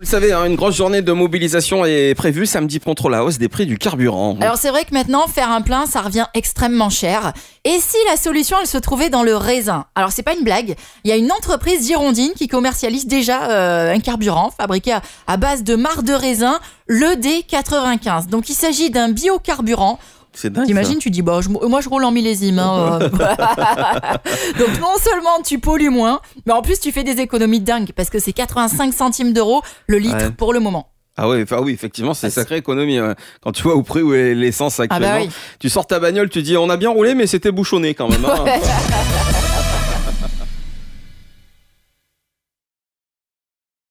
Vous le savez, hein, une grosse journée de mobilisation est prévue samedi contre la hausse des prix du carburant. Alors c'est vrai que maintenant faire un plein ça revient extrêmement cher. Et si la solution elle se trouvait dans le raisin? Alors c'est pas une blague, il y a une entreprise girondine qui commercialise déjà euh, un carburant fabriqué à, à base de marc de raisin, le D95. Donc il s'agit d'un biocarburant C'est dingue. T'imagines, tu dis, bah, je- moi je roule en millésime. hein, euh. Donc non seulement tu pollues moins, mais en plus tu fais des économies de dingue parce que c'est 85 centimes d'euros le litre Ouais. pour le moment. Ah ouais, enfin oui, effectivement, c'est une sacrée économie. ouais. Quand tu vois au prix où est l'essence Ah actuellement, bah oui. tu sors ta bagnole, tu dis on a bien roulé, mais c'était bouchonné quand même. hein.